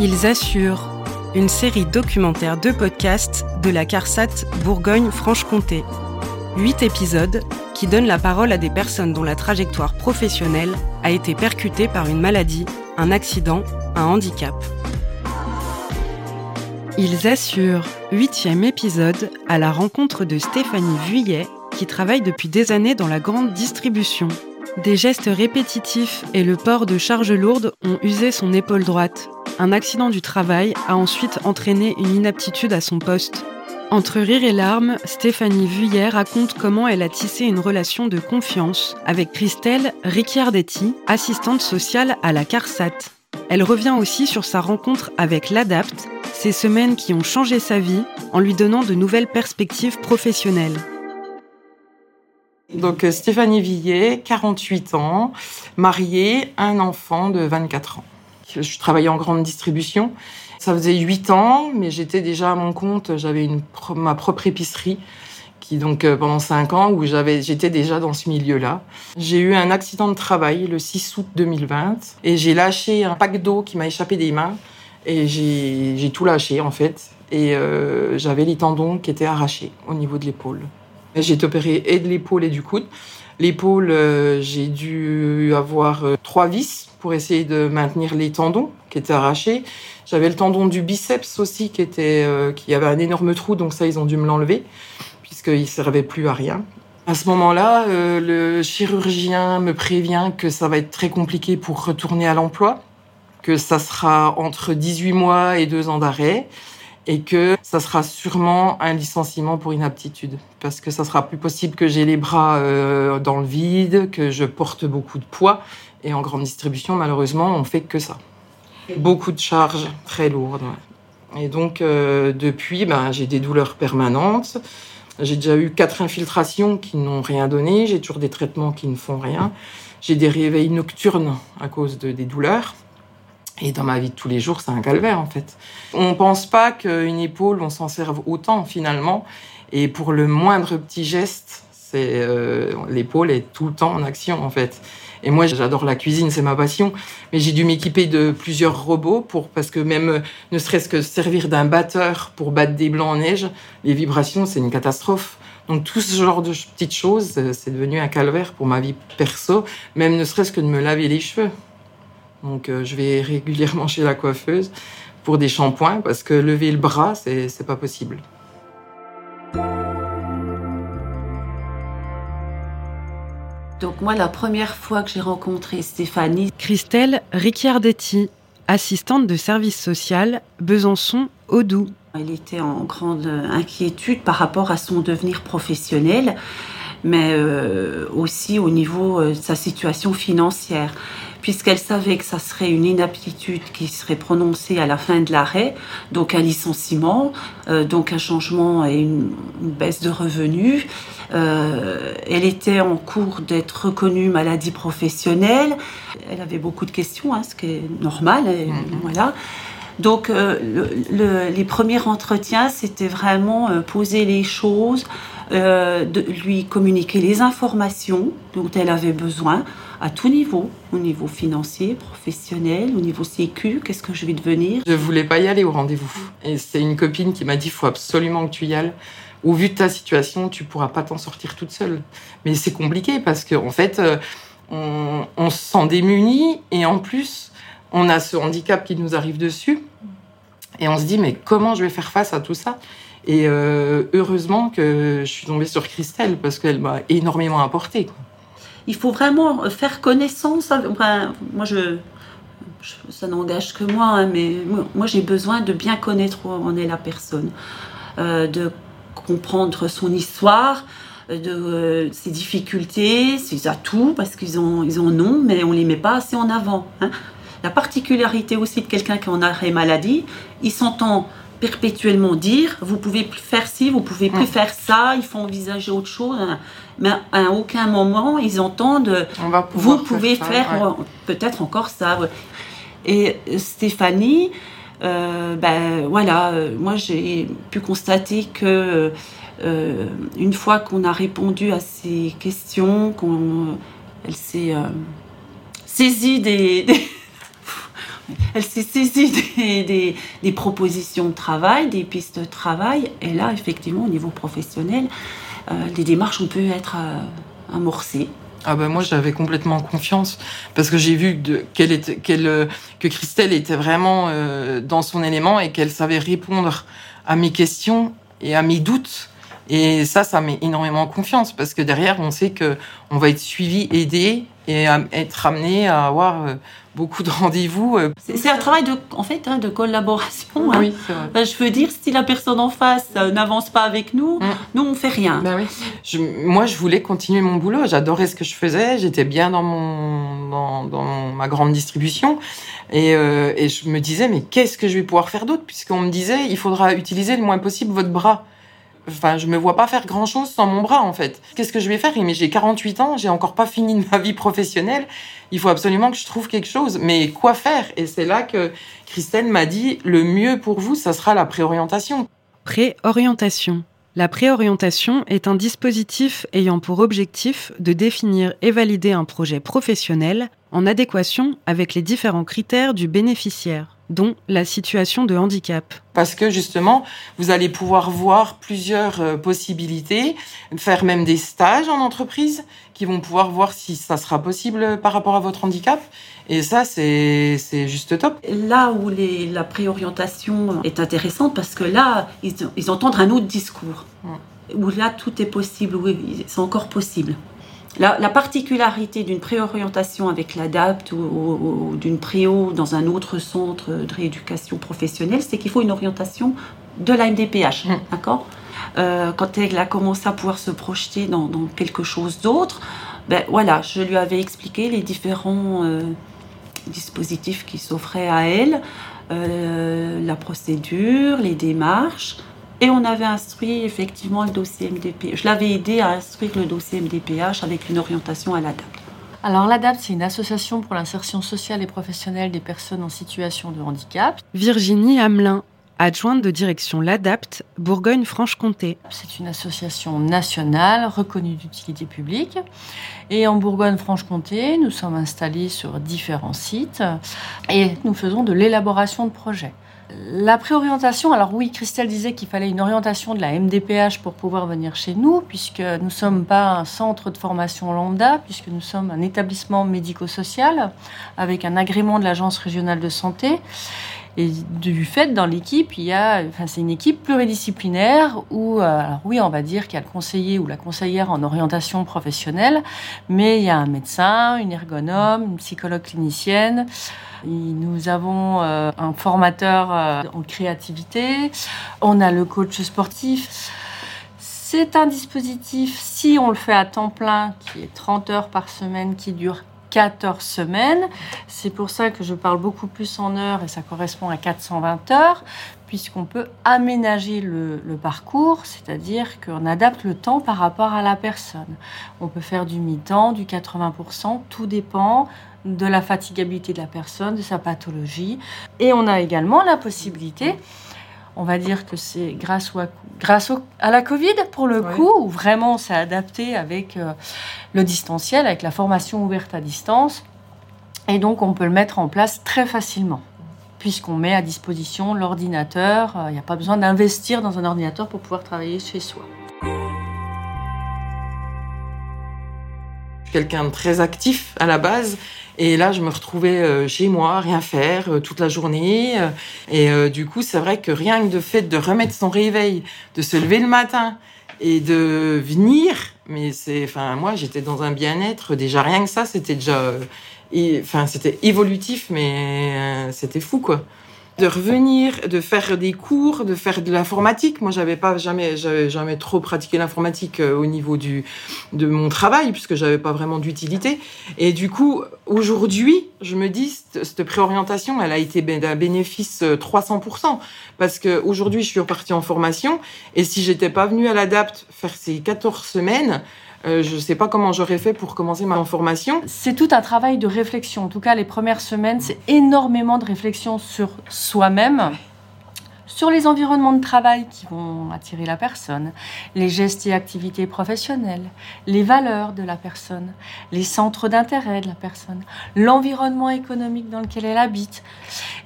Ils assurent une série documentaire de podcasts de la CARSAT Bourgogne-Franche-Comté. Huit épisodes qui donnent la parole à des personnes dont la trajectoire professionnelle a été percutée par une maladie, un accident, un handicap. Ils assurent huitième épisode à la rencontre de Stéphanie Vuillet qui travaille depuis des années dans la grande distribution. Des gestes répétitifs et le port de charges lourdes ont usé son épaule droite. Un accident du travail a ensuite entraîné une inaptitude à son poste. Entre rire et larmes, Stéphanie Vuillet raconte comment elle a tissé une relation de confiance avec Christelle Ricciardetti, assistante sociale à la CARSAT. Elle revient aussi sur sa rencontre avec l'ADAPT, ces semaines qui ont changé sa vie en lui donnant de nouvelles perspectives professionnelles. Donc euh, Stéphanie Villet, 48 ans, mariée, un enfant de 24 ans. Je travaillais en grande distribution. Ça faisait 8 ans, mais j'étais déjà à mon compte. J'avais ma propre épicerie qui donc euh, pendant 5 ans où j'avais j'étais déjà dans ce milieu-là. J'ai eu un accident de travail le 6 août 2020 et j'ai lâché un pack d'eau qui m'a échappé des mains et j'ai tout lâché en fait et euh, j'avais les tendons qui étaient arrachés au niveau de l'épaule. J'ai été opérée et de l'épaule et du coude. L'épaule, euh, j'ai dû avoir euh, trois vis pour essayer de maintenir les tendons qui étaient arrachés. J'avais le tendon du biceps aussi qui était, euh, qui avait un énorme trou, donc ça ils ont dû me l'enlever puisqu'il servait plus à rien. À ce moment-là, le chirurgien me prévient que ça va être très compliqué pour retourner à l'emploi, que ça sera entre 18 mois et deux ans d'arrêt et que ça sera sûrement un licenciement pour inaptitude parce que ça sera plus possible que j'ai les bras euh, dans le vide, que je porte beaucoup de poids et en grande distribution malheureusement on fait que ça. Beaucoup de charges très lourdes. Et donc euh, depuis ben, j'ai des douleurs permanentes. J'ai déjà eu quatre infiltrations qui n'ont rien donné, j'ai toujours des traitements qui ne font rien. J'ai des réveils nocturnes à cause de, des douleurs. Et dans ma vie de tous les jours, c'est un calvaire en fait. On pense pas qu'une épaule, on s'en serve autant finalement. Et pour le moindre petit geste, c'est euh, l'épaule est tout le temps en action en fait. Et moi, j'adore la cuisine, c'est ma passion. Mais j'ai dû m'équiper de plusieurs robots pour parce que même euh, ne serait-ce que servir d'un batteur pour battre des blancs en neige, les vibrations, c'est une catastrophe. Donc tout ce genre de petites choses, euh, c'est devenu un calvaire pour ma vie perso, même ne serait-ce que de me laver les cheveux. Donc euh, je vais régulièrement chez la coiffeuse pour des shampoings parce que lever le bras, c'est, c'est pas possible. Donc moi, la première fois que j'ai rencontré Stéphanie... Christelle Ricciardetti, assistante de service social, Besançon, Audou. Elle était en grande inquiétude par rapport à son devenir professionnel, mais euh, aussi au niveau euh, de sa situation financière puisqu'elle savait que ça serait une inaptitude qui serait prononcée à la fin de l'arrêt, donc un licenciement, euh, donc un changement et une, baisse de revenus. Euh, elle était en cours d'être reconnue maladie professionnelle. Elle avait beaucoup de questions, hein, ce qui est normal. Mhm. Voilà. Donc, euh, les premiers entretiens, c'était vraiment poser les choses, de lui communiquer les informations dont elle avait besoin à tout niveau, au niveau financier, professionnel, au niveau sécu, qu'est-ce que je vais devenir Je voulais pas y aller au rendez-vous. Et c'est une copine qui m'a dit, faut absolument que tu y ailles. Au vu de ta situation, tu pourras pas t'en sortir toute seule. Mais c'est compliqué parce qu'en en fait, euh, on, on se sent démuni et en plus, on a ce handicap qui nous arrive dessus. Et on se dit, mais comment je vais faire face à tout ça? Et euh, heureusement que je suis tombée sur Christelle parce qu'elle m'a énormément apporté. Il faut vraiment faire connaissance. moi, je, ça n'engage que moi, hein, mais moi, j'ai besoin de bien connaître où en est la personne, euh, de comprendre son histoire, de euh, ses difficultés, ses atouts, parce qu'ils ont, ils en ont, mais on les met pas assez en avant. Hein. La particularité aussi de quelqu'un qui en arrêt maladie, il s'entend perpétuellement dire vous pouvez plus faire ci, vous pouvez plus faire ça, il faut envisager autre chose. Mais à aucun moment ils entendent vous pouvez faire, peut-être encore ça. Et Stéphanie, euh, ben voilà, euh, moi j'ai pu constater que euh, une fois qu'on a répondu à ces questions, qu'on elle s'est saisie des Elle s'est saisie des, propositions de travail, des pistes de travail. Et là, effectivement, au niveau professionnel, euh, les démarches ont pu être euh, amorcées. Ah ben moi j'avais complètement confiance parce que j'ai vu qu'elle était, qu'elle, que Christelle était vraiment dans son élément et qu'elle savait répondre à mes questions et à mes doutes. Et ça, ça met énormément confiance parce que derrière, on sait que on va être suivi, aidé et être amené à avoir euh, beaucoup de rendez-vous. Euh. C'est un travail de, en fait, hein, de collaboration. Hein. Oui, vrai. je veux dire, si la personne en face euh, n'avance pas avec nous, mm. nous on fait rien. Ben oui. je, moi, je voulais continuer mon boulot. J'adorais ce que je faisais. J'étais bien dans mon, dans, dans, ma grande distribution, et, et je me disais, mais qu'est-ce que je vais pouvoir faire d'autre? Puisqu'on me disait, il faudra utiliser le moins possible votre bras. Enfin, je me vois pas faire grand chose sans mon bras, en fait. Qu'est-ce que je vais faire? Mais j'ai 48 ans, j'ai encore pas fini de ma vie professionnelle. Il faut absolument que je trouve quelque chose. Mais quoi faire? Et c'est là que Christelle m'a dit le mieux pour vous, ça sera la préorientation. Préorientation. La préorientation est un dispositif ayant pour objectif de définir et valider un projet professionnel en adéquation avec les différents critères du bénéficiaire dont la situation de handicap. Parce que justement, vous allez pouvoir voir plusieurs euh, possibilités, faire même des stages en entreprise qui vont pouvoir voir si ça sera possible par rapport à votre handicap. Et ça, c'est juste top. Là où les, la préorientation est intéressante, parce que là, ils, ils entendent un autre discours, où là, tout est possible, où c'est encore possible. La, particularité d'une préorientation avec l'ADAPT ou, d'une préo dans un autre centre de rééducation professionnelle, c'est qu'il faut une orientation de la MDPH. Mmh. D'accord? Euh, Quand elle a commencé à pouvoir se projeter dans, quelque chose d'autre, ben voilà, je lui avais expliqué les différents euh, dispositifs qui s'offraient à elle, euh, la procédure, les démarches. Et on avait instruit effectivement le dossier MDPH. Je l'avais aidé à instruire le dossier MDPH avec une orientation à l'ADAPT. Alors l'ADAPT, c'est une association pour l'insertion sociale et professionnelle des personnes en situation de handicap. Virginie Hamelin, adjointe de direction l'ADAPT, Bourgogne-Franche-Comté. C'est une association nationale reconnue d'utilité publique. Et en Bourgogne-Franche-Comté, nous sommes installés sur différents sites et nous faisons de l'élaboration de projets. La préorientation, alors oui, Christelle disait qu'il fallait une orientation de la MDPH pour pouvoir venir chez nous, puisque nous ne sommes pas un centre de formation lambda, puisque nous sommes un établissement médico-social avec un agrément de l'Agence régionale de santé. Et du fait, dans l'équipe, il y a, enfin, c'est une équipe pluridisciplinaire où, euh, alors oui, on va dire qu'il y a le conseiller ou la conseillère en orientation professionnelle, mais il y a un médecin, une ergonome, une psychologue clinicienne. Nous avons euh, un formateur euh, en créativité. On a le coach sportif. C'est un dispositif, si on le fait à temps plein, qui est 30 heures par semaine, qui dure 14 semaines. C'est pour ça que je parle beaucoup plus en heures et ça correspond à 420 heures, puisqu'on peut aménager le, parcours, c'est-à-dire qu'on adapte le temps par rapport à la personne. On peut faire du mi-temps, du 80%, tout dépend de la fatigabilité de la personne, de sa pathologie. Et on a également la possibilité on va dire que c'est grâce, à, grâce à la Covid, pour le coup, où vraiment on s'est adapté avec euh, le distanciel, avec la formation ouverte à distance. Et donc, on peut le mettre en place très facilement, puisqu'on met à disposition l'ordinateur. Il n'y a pas besoin d'investir dans un ordinateur pour pouvoir travailler chez soi. Quelqu'un de très actif à la base et là, je me retrouvais euh, chez moi, rien faire euh, toute la journée. Euh, et du coup, c'est vrai que rien que de fait de remettre son réveil, de se lever le matin et de venir, mais c'est, enfin, moi, j'étais dans un bien-être. Déjà, rien que ça, c'était déjà, enfin, c'était évolutif, mais c'était fou, quoi de revenir, de faire des cours, de faire de l'informatique. Moi, j'avais pas jamais, j'avais jamais trop pratiqué l'informatique euh, au niveau du de mon travail puisque j'avais pas vraiment d'utilité. Et du coup, aujourd'hui, je me dis cette, préorientation, elle a été d'un bénéfice 300% euh, parce que aujourd'hui, je suis repartie en formation et si j'étais pas venue à l'ADAPT faire ces 14 semaines, euh, je ne sais pas comment j'aurais fait pour commencer ma formation. C'est tout un travail de réflexion. En tout cas, les premières semaines, c'est énormément de réflexion sur soi-même, sur les environnements de travail qui vont attirer la personne, les gestes et activités professionnelles, les valeurs de la personne, les centres d'intérêt de la personne, l'environnement économique dans lequel elle habite.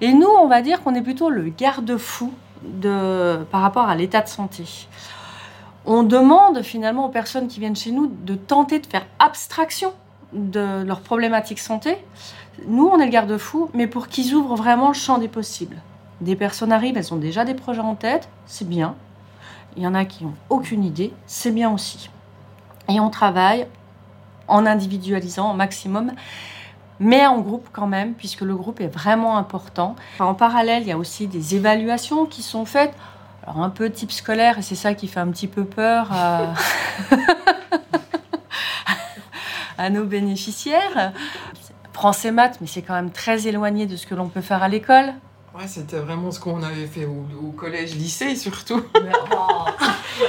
Et nous, on va dire qu'on est plutôt le garde-fou par rapport à l'état de santé. On demande finalement aux personnes qui viennent chez nous de tenter de faire abstraction de leurs problématiques santé. Nous, on est le garde-fou, mais pour qu'ils ouvrent vraiment le champ des possibles. Des personnes arrivent, elles ont déjà des projets en tête, c'est bien. Il y en a qui n'ont aucune idée, c'est bien aussi. Et on travaille en individualisant au maximum, mais en groupe quand même, puisque le groupe est vraiment important. en parallèle, il y a aussi des évaluations qui sont faites, alors un peu type scolaire, et c'est ça qui fait un petit peu peur à, à nos bénéficiaires. Français maths, mais c'est quand même très éloigné de ce que l'on peut faire à l'école. Ouais, c'était vraiment ce qu'on avait fait au, collège, lycée surtout. Oh.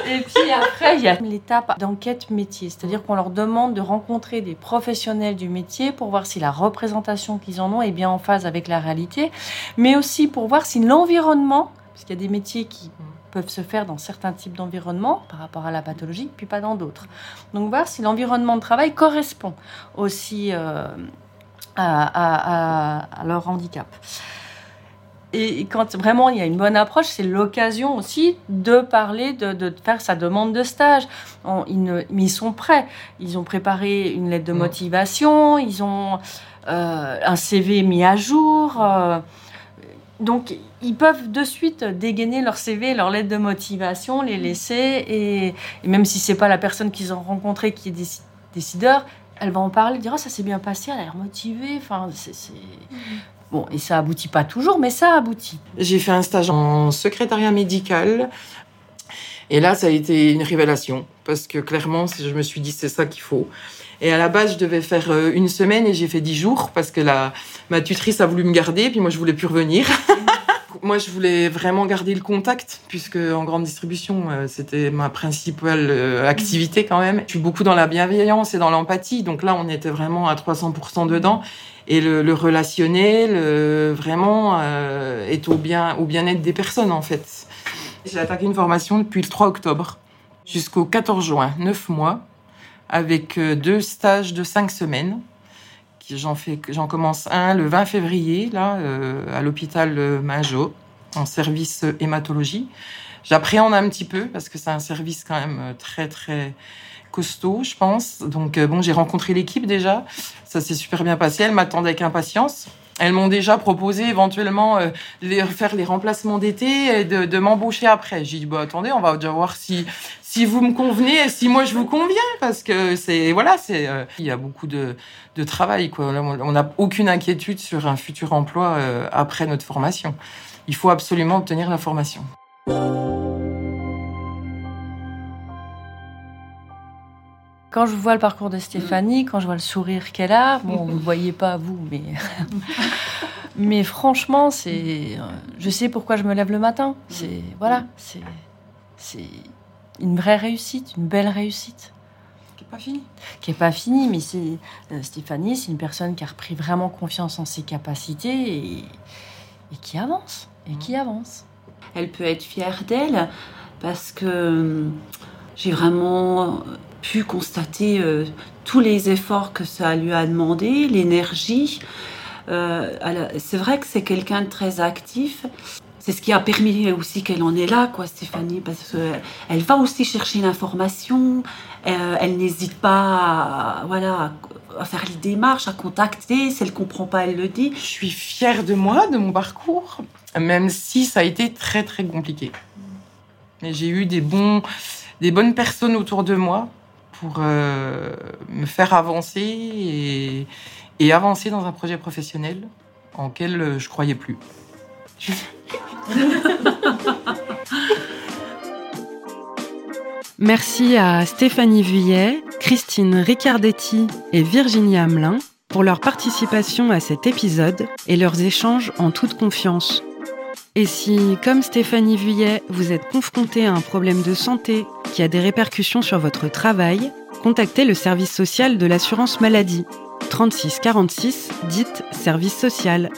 Et puis après, il y a l'étape d'enquête métier, c'est-à-dire qu'on leur demande de rencontrer des professionnels du métier pour voir si la représentation qu'ils en ont est bien en phase avec la réalité, mais aussi pour voir si l'environnement, parce qu'il y a des métiers qui peuvent se faire dans certains types d'environnements par rapport à la pathologie, puis pas dans d'autres. Donc voir si l'environnement de travail correspond aussi euh, à, à leur handicap et quand vraiment il y a une bonne approche, c'est l'occasion aussi de parler, de, faire sa demande de stage. ils, mais ils sont prêts. Ils ont préparé une lettre de mm. motivation, ils ont euh, un CV mis à jour. Euh, donc, ils peuvent de suite dégainer leur CV, leur lettre de motivation, les laisser. Et, même si c'est pas la personne qu'ils ont rencontrée qui est décideur, elle va en parler, dire oh, ça s'est bien passé, elle a l'air motivée. Enfin, c'est, mm. Bon, et ça aboutit pas toujours, mais ça aboutit. J'ai fait un stage en secrétariat médical. Et là, ça a été une révélation, parce que clairement, je me suis dit, c'est ça qu'il faut. Et à la base, je devais faire euh, une semaine et j'ai fait dix jours, parce que la, ma tutrice a voulu me garder, puis moi, je voulais plus revenir. moi, je voulais vraiment garder le contact, puisque en grande distribution, euh, c'était ma principale euh, activité quand même. Je suis beaucoup dans la bienveillance et dans l'empathie, donc là, on était vraiment à 300% dedans et le, relationnel vraiment euh, est au bien au bien-être des personnes en fait. J'ai attaqué une formation depuis le 3 octobre jusqu'au 14 juin, 9 mois, avec euh, deux stages de 5 semaines. J'en fais, j'en commence un le 20 février là euh, à l'hôpital Majo en service hématologie. J'appréhende un petit peu parce que c'est un service quand même très très costaud, je pense. Donc bon, j'ai rencontré l'équipe déjà. Ça s'est super bien passé. Elles m'attendaient avec impatience. Elles m'ont déjà proposé éventuellement euh, de faire les remplacements d'été et de, m'embaucher après. J'ai dit bah attendez, on va déjà voir si si vous me convenez et si moi je vous conviens parce que c'est voilà c'est euh, il y a beaucoup de, de travail quoi. On n'a aucune inquiétude sur un futur emploi euh, après notre formation. Il faut absolument obtenir la formation. Quand je vois le parcours de Stéphanie, quand je vois le sourire qu'elle a, bon, vous ne le voyez pas vous, mais mais franchement, c'est, je sais pourquoi je me lève le matin. C'est voilà, c'est c'est une vraie réussite, une belle réussite. Qui n'est pas finie. Qui n'est pas finie, mais c'est euh, Stéphanie, c'est une personne qui a repris vraiment confiance en ses capacités et, et qui avance, et qui avance. Elle peut être fière d'elle parce que j'ai vraiment pu constater euh, tous les efforts que ça lui a demandé, l'énergie. Euh, c'est vrai que c'est quelqu'un de très actif. C'est ce qui a permis aussi qu'elle en est là, quoi, Stéphanie, parce qu'elle va aussi chercher l'information. Euh, elle n'hésite pas, à, voilà, à faire les démarches, à contacter. Si elle comprend pas, elle le dit. Je suis fière de moi, de mon parcours, même si ça a été très très compliqué. Mais j'ai eu des bons, des bonnes personnes autour de moi pour euh, me faire avancer et, avancer dans un projet professionnel en quel euh, je croyais plus. Merci à Stéphanie Vuillet, Christine Ricardetti et Virginie Hamelin pour leur participation à cet épisode et leurs échanges en toute confiance. Et si, comme Stéphanie Vuillet, vous êtes confronté à un problème de santé qui a des répercussions sur votre travail, contactez le service social de l'assurance maladie. 36 46, dites service social.